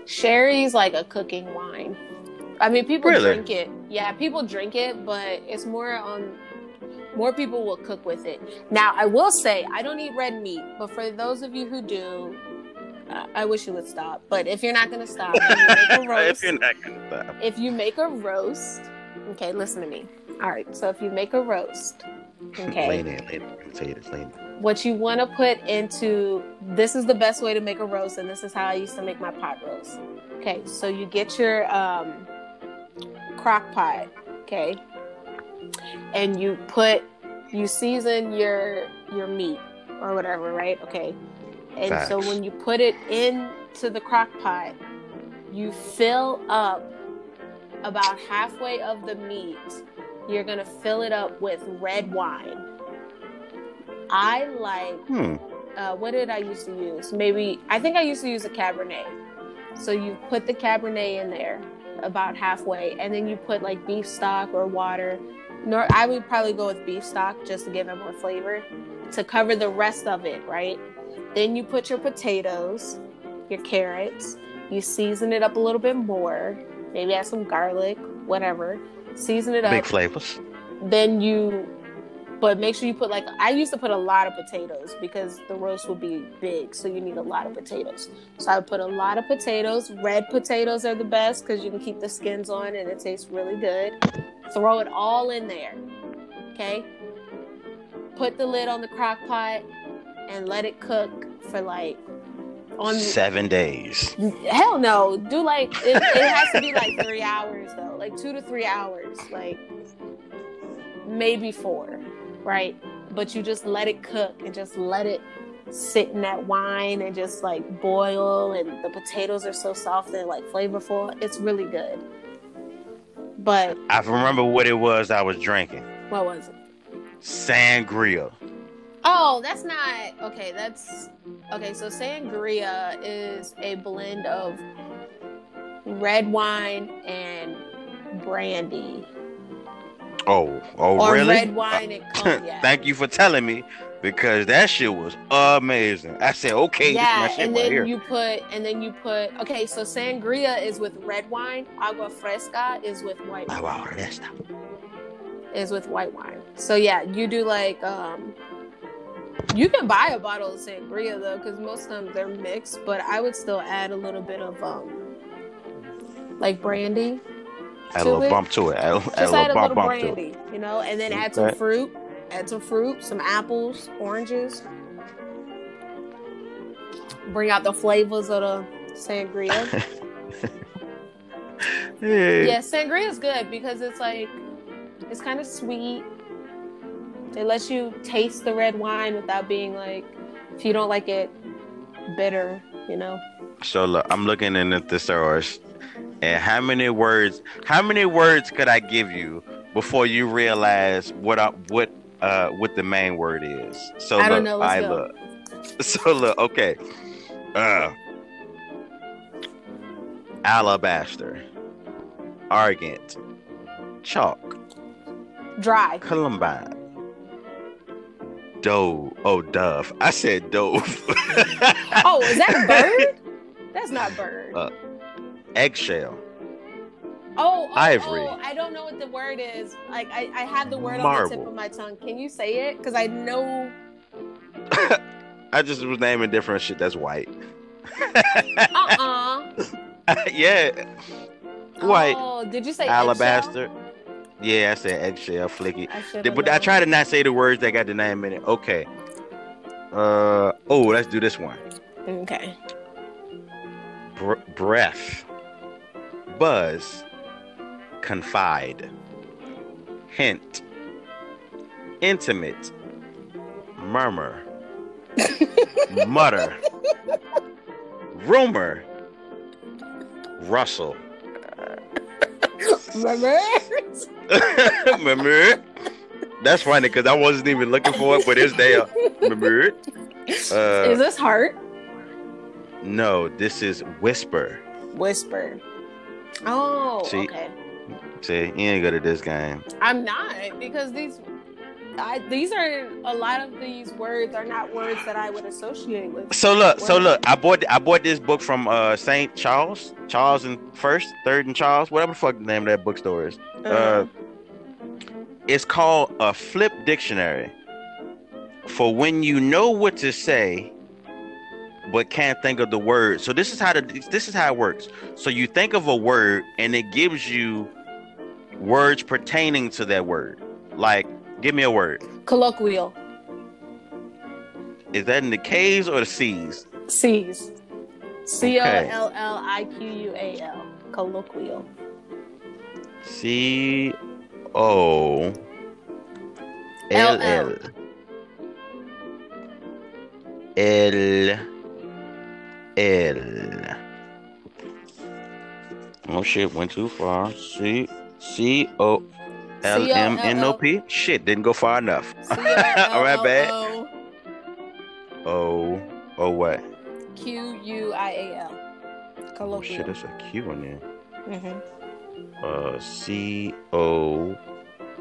Sherry's like a cooking wine. I mean, people Really? drink it. Yeah, people drink it, but it's more on. More people will cook with it. Now, I will say I don't eat red meat, but for those of you who do, uh, I wish you would stop. But if you're not going to stop, you make a if you're not gonna stop if you make a roast, okay, listen to me. All right, so if you make a roast, okay, lean in lean in let me tell you this what you want to put into this is the best way to make a roast and this is how i used to make my pot roast okay so you get your um crock pot okay and you put you season your your meat or whatever right okay and so when you put it into the crock pot you fill up about halfway of the meat you're gonna fill it up with red wine i like hmm uh, what did I used to use? Maybe I think I used to use a Cabernet. So you put the Cabernet in there about halfway, and then you put like beef stock or water. Nor I would probably go with beef stock just to give it more flavor to cover the rest of it, right? Then you put your potatoes, your carrots. You season it up a little bit more. Maybe add some garlic, whatever. Season it up big flavors then you but make sure you put like i used to put a lot of potatoes because the roast would be big so you need a lot of potatoes. So i would put a lot of potatoes. Red potatoes are the best because you can keep the skins on and it tastes really good. Throw it all in there okay? Put the lid on the crock pot and let it cook for like on seven days. Hell no. Do like it, it has to be like three hours though. Like two to three hours like maybe four right? But you just let it cook and just let it sit in that wine and just like boil and the potatoes are so soft and like flavorful. It's really good. But I remember what it was I was drinking. What was it? Sangria. Oh that's not okay that's okay so sangria is a blend of red wine and brandy oh oh or really red wine and cognac. Thank you for telling me. because that shit was amazing. I said, okay, yeah, this is my shit and right then here. you put and then you put okay, so sangria is with red wine, agua fresca is with white wine. that's not- Is with white wine. So yeah, you do like um you can buy a bottle of sangria though, because most times they're mixed, but I would still add a little bit of um like brandy. Add a little it. bump to it. Add, a- add a Just little add a bump, little bump to it. brandy, you know, and then add some fruit. Add some fruit, some apples, oranges. Bring out the flavors of the sangria. Yeah. yeah, sangria is good because it's like it's kind of sweet. It lets you taste the red wine without being like if you don't like it bitter, you know. So look, I'm looking in at the thesaurus, and how many words? How many words could I give you before you realize what I, what uh what the main word is? So I don't look, know, I go. look. So look, okay. Uh, alabaster, argent, chalk, Dry. columbine, dove. Oh, dove. I said dove. Oh, is that a bird? That's not bird. Uh, eggshell. Oh, oh, Ivory. oh, I don't know what the word is. Like I, I have the word on the tip of my tongue. Can you say it? Because I know. I just was naming different shit that's white. Uh uh yeah, white. Oh, did you say alabaster. Yeah, I said eggshell, flicky. I But I try to not say the words that got the name in it. Okay. Uh oh, let's do this one. Okay. Br- breath, buzz, confide, hint, intimate, murmur, mutter, rumor, rustle. Remember? Remember? That's funny because I wasn't even looking for it, but it's there. Remember? Is Uh, this heart? no, this is whisper. Whisper. Oh, See? okay. See, you ain't good at this game. I'm not because these, I, these are a lot of these words are not words that I would associate with. So look, so look, I bought I bought this book from uh Saint Charles, Charles and First, Third and Charles, whatever the fuck the name of that bookstore is. Uh, it's called a flip dictionary for when you know what to say but can't think of the word. So this is how the this is how it works. So you think of a word and it gives you words pertaining to that word. Like, give me a word. colloquial. Is that in the K's or the C's? C's. C O. L L I Q U A L. Colloquial. C O L L L L. Oh shit, went too far. C C O L M N O P. Shit, didn't go far enough. All right, bad. O O what? Q U I A L. Oh shit, there's a Q in there. Mhm. Uh, C O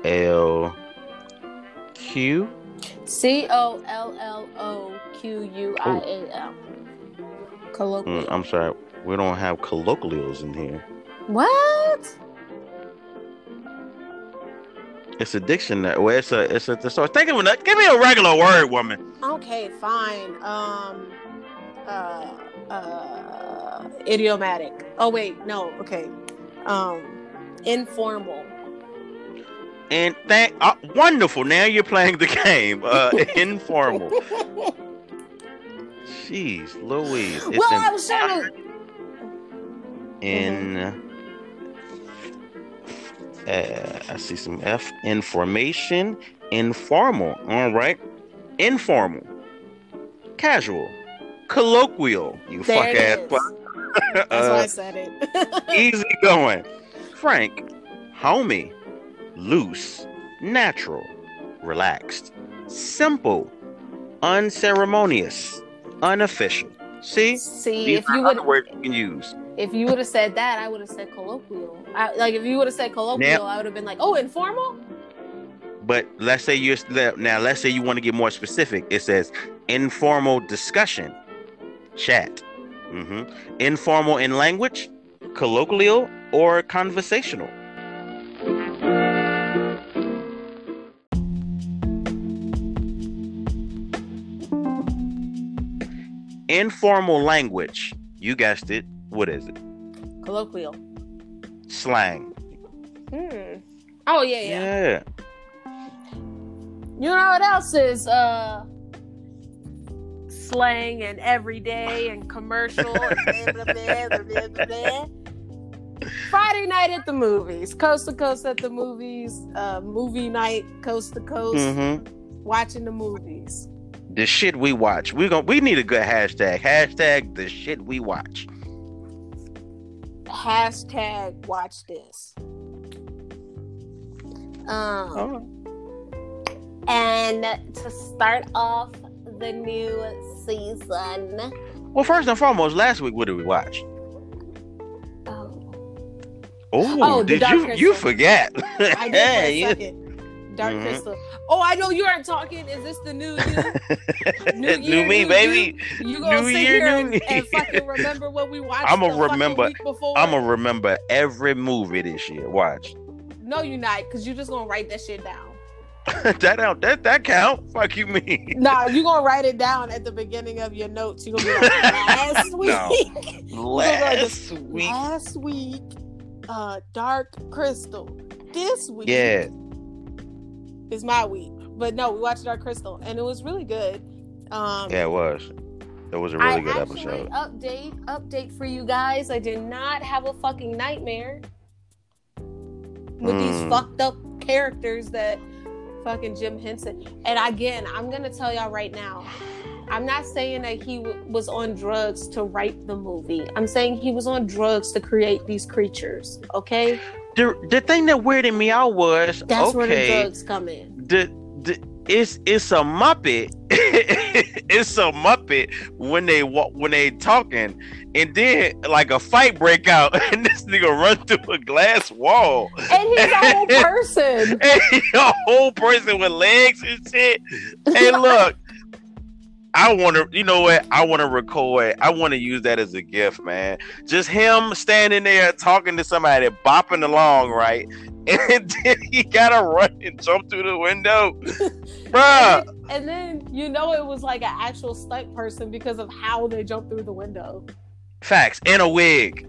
L Q. C O L L O Q U I A L. Colloquial. Mm, I'm sorry, we don't have colloquials in here. What? It's a dictionary. Well, it's a it's a thesaurus. Think of a give me a regular word, woman. Okay, fine. Um, uh, uh, idiomatic. Oh wait, no. Okay. Um, informal. And thank uh, wonderful. Now you're playing the game. Uh, informal. Jeez, Louise. It's well, I was trying to. in uh, I see some F information informal all right informal casual colloquial you There fuck it ass fuck. That's why I uh, said it. easy going frank homey loose natural relaxed simple unceremonious unofficial see See, these if you would words you can use if you would have said that, I would have said colloquial. I, like if you would have said colloquial, I would have been like, oh, informal. but let's say you're now. Let's say you want to get more specific. It says informal discussion, chat, hmm informal in language, colloquial, or conversational. Informal language. You guessed it. What is it? Colloquial. Slang. Hmm. Oh yeah, yeah. Yeah. You know what else is uh slang and everyday and commercial and blah, blah, blah, blah, blah, blah. Friday night at the movies, coast to coast at the movies, uh, movie night, coast to coast, hmm watching the movies. The shit we watch. We gon' we need a good hashtag. Hashtag the shit we watch. Hashtag watch this. Um, Oh. and to start off the new season. Well, first and foremost, last week what did we watch? Oh, Oh, did you Crystal. you forget? I did for a you- second. Dark Mhm. Crystal. Oh, I know you aren't talking. Is this the new you? New New me, new baby. You gonna New sit year, here new and, me. and fucking remember what we watched? I'ma remember- I'm gonna remember every movie this year. Watch. No, you're not, because you're just gonna write that shit down. that don't that that count? Fuck you, me. Nah, you gonna write it down at the beginning of your notes. You gonna be like, last week, No. like Last week. last week, uh, Dark Crystal. This week, Yeah. Is my week. But no, we watched Dark Crystal, and it was really good. Um, Yeah, it was. It was a really I good actually episode. update update for you guys. I did not have a fucking nightmare with these Mm. fucked up characters that fucking Jim Henson. And again, I'm gonna tell y'all right now. I'm not saying that he w- was on drugs to write the movie. I'm saying he was on drugs to create these creatures. Okay, The the thing that weirded me out was that's where the drugs come in. the, the it's it's a muppet it's a muppet when they walk when they talking and then like a fight break out and this nigga run through a glass wall And he's a whole person. and he a whole person with legs and shit hey look I want to, you know what? I want to record. I want to use that as a gift, man. Just him standing there talking to somebody, bopping along, right? And then he gotta run and jump through the window, bruh. And then, and then you know it was like an actual stunt person because of how they jumped through the window Facts. In a wig.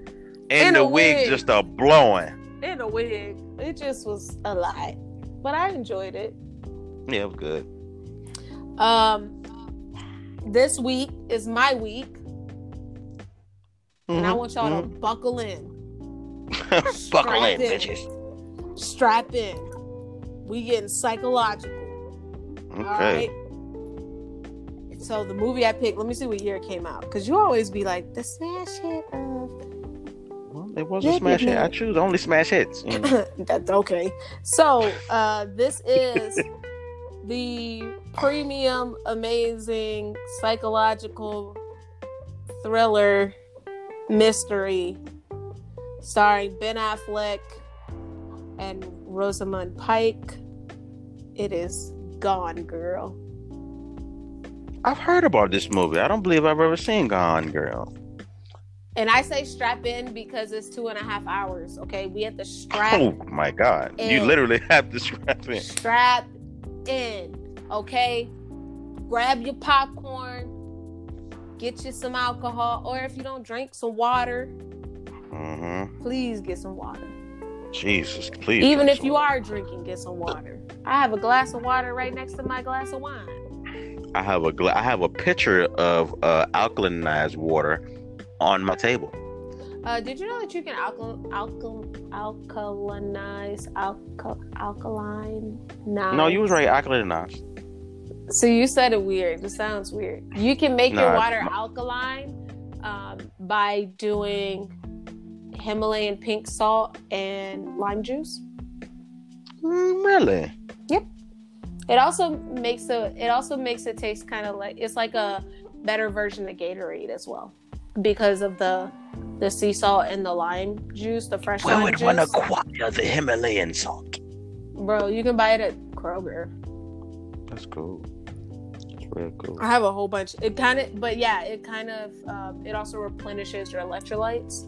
And In the a wig, wig. just a blowing. in a wig. It just was a lot, but I enjoyed it. Yeah, it was good. Um, this week is my week, and I Mhm, want y'all to mhm. buckle in, Buckle in, in. bitches. strap in. We getting psychological. Okay. right. So the movie I picked, let me see what year it came out, because you always be like the smash hit of Well, it was a smash hit. I choose only smash hits. Mm. That's okay. So, uh, this is the premium, amazing psychological thriller mystery starring Ben Affleck and Rosamund Pike. It is Gone Girl. I've heard about this movie. I don't believe I've ever seen Gone Girl. And I say strap in because it's two and a half hours. Okay, we have to strap Oh my god. You literally have to strap in. strap in. Okay, grab your popcorn, get you some alcohol, or if you don't drink, some water. hmm Please get some water. Jesus, please. Even if you some- are drinking, get some water. I have a glass of water right next to my glass of wine. I have a gla- I have a pitcher of uh, alkalinized water on my table. Uh, did you know that you can alkal alkal alkalinize alka alkaline? No, you was right. Alkalinized. So you said it weird. It sounds weird. You can make your water my- alkaline um, by doing Himalayan pink salt and lime juice. Mm, really? Yep. It also makes a it also makes it taste kind of like it's like a better version of Gatorade as well because of the the sea salt and the lime juice, the fresh Where lime would juice. one acquire the Himalayan salt? Bro, you can buy it at Kroger. That's cool. Real cool. I have a whole bunch. It kind of, but yeah, it kind of, um, it also replenishes your electrolytes.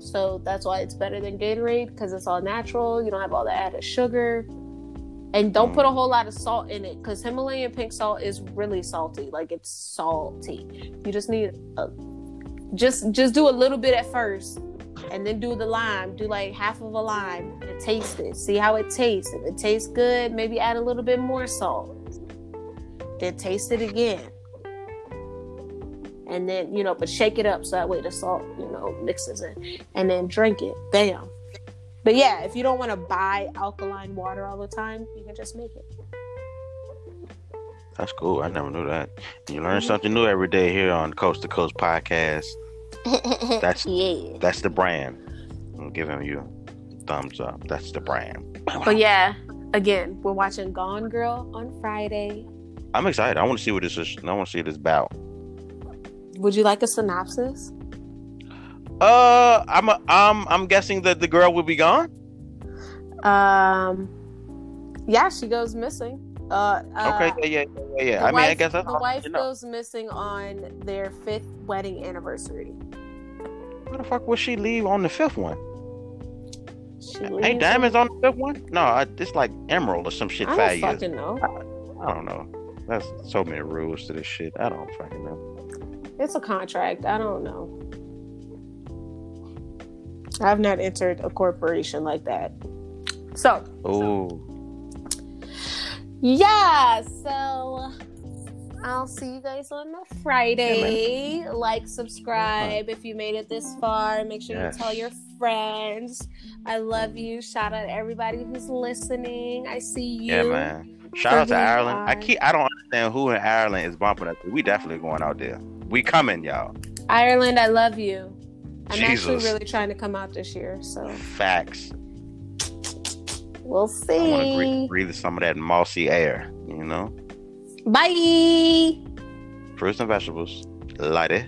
So that's why it's better than Gatorade because it's all natural. You don't have all the added sugar. And don't put a whole lot of salt in it because Himalayan pink salt is really salty. Like it's salty. You just need a, just just do a little bit at first and then do the lime. Do like half of a lime and taste it. See how it tastes. If it tastes good, maybe add a little bit more salt. Then taste it again. And then, you know, but shake it up so that way the salt, you know, mixes in. And then drink it. Bam. But yeah, if you don't want to buy alkaline water all the time, you can just make it. That's cool. I never knew that. You learn mm-hmm. something new every day here on Coast to Coast Podcast. That's yeah. that's the brand. I'm giving you a thumbs up. That's the brand. But yeah, again, we're watching Gone Girl on Friday. I'm excited. I want to see what this is. I want to see this about. Would you like a synopsis? Uh, I'm a, I'm I'm guessing that the girl will be gone. Um, yeah, she goes missing. Uh, uh, Okay, yeah, yeah, yeah, yeah. I mean, I guess that's the wife goes missing on their fifth wedding anniversary. Where the fuck would she leave on the fifth one? She Ain't diamonds on the fifth one? No, I, it's like emerald or some shit. I don't years. fucking know. I don't know. That's so many rules to this shit. I don't fucking know. It's a contract. I don't know. I've not entered a corporation like that. So, Oh, yeah, so I'll see you guys on the Friday. like, subscribe if you made it this far. Make sure Yes. you tell your friends. I love you. Shout out to everybody who's listening. I see you. yeah, man. Shout out to Ireland. I keep. I don't understand who in Ireland is bumping us. We definitely going out there. We coming, y'all. Ireland, I love you. I'm actually really trying to come out this year, so Facts. we'll I want to see. breathe some of that mossy air. You know, Bye. fruits and vegetables. Light it.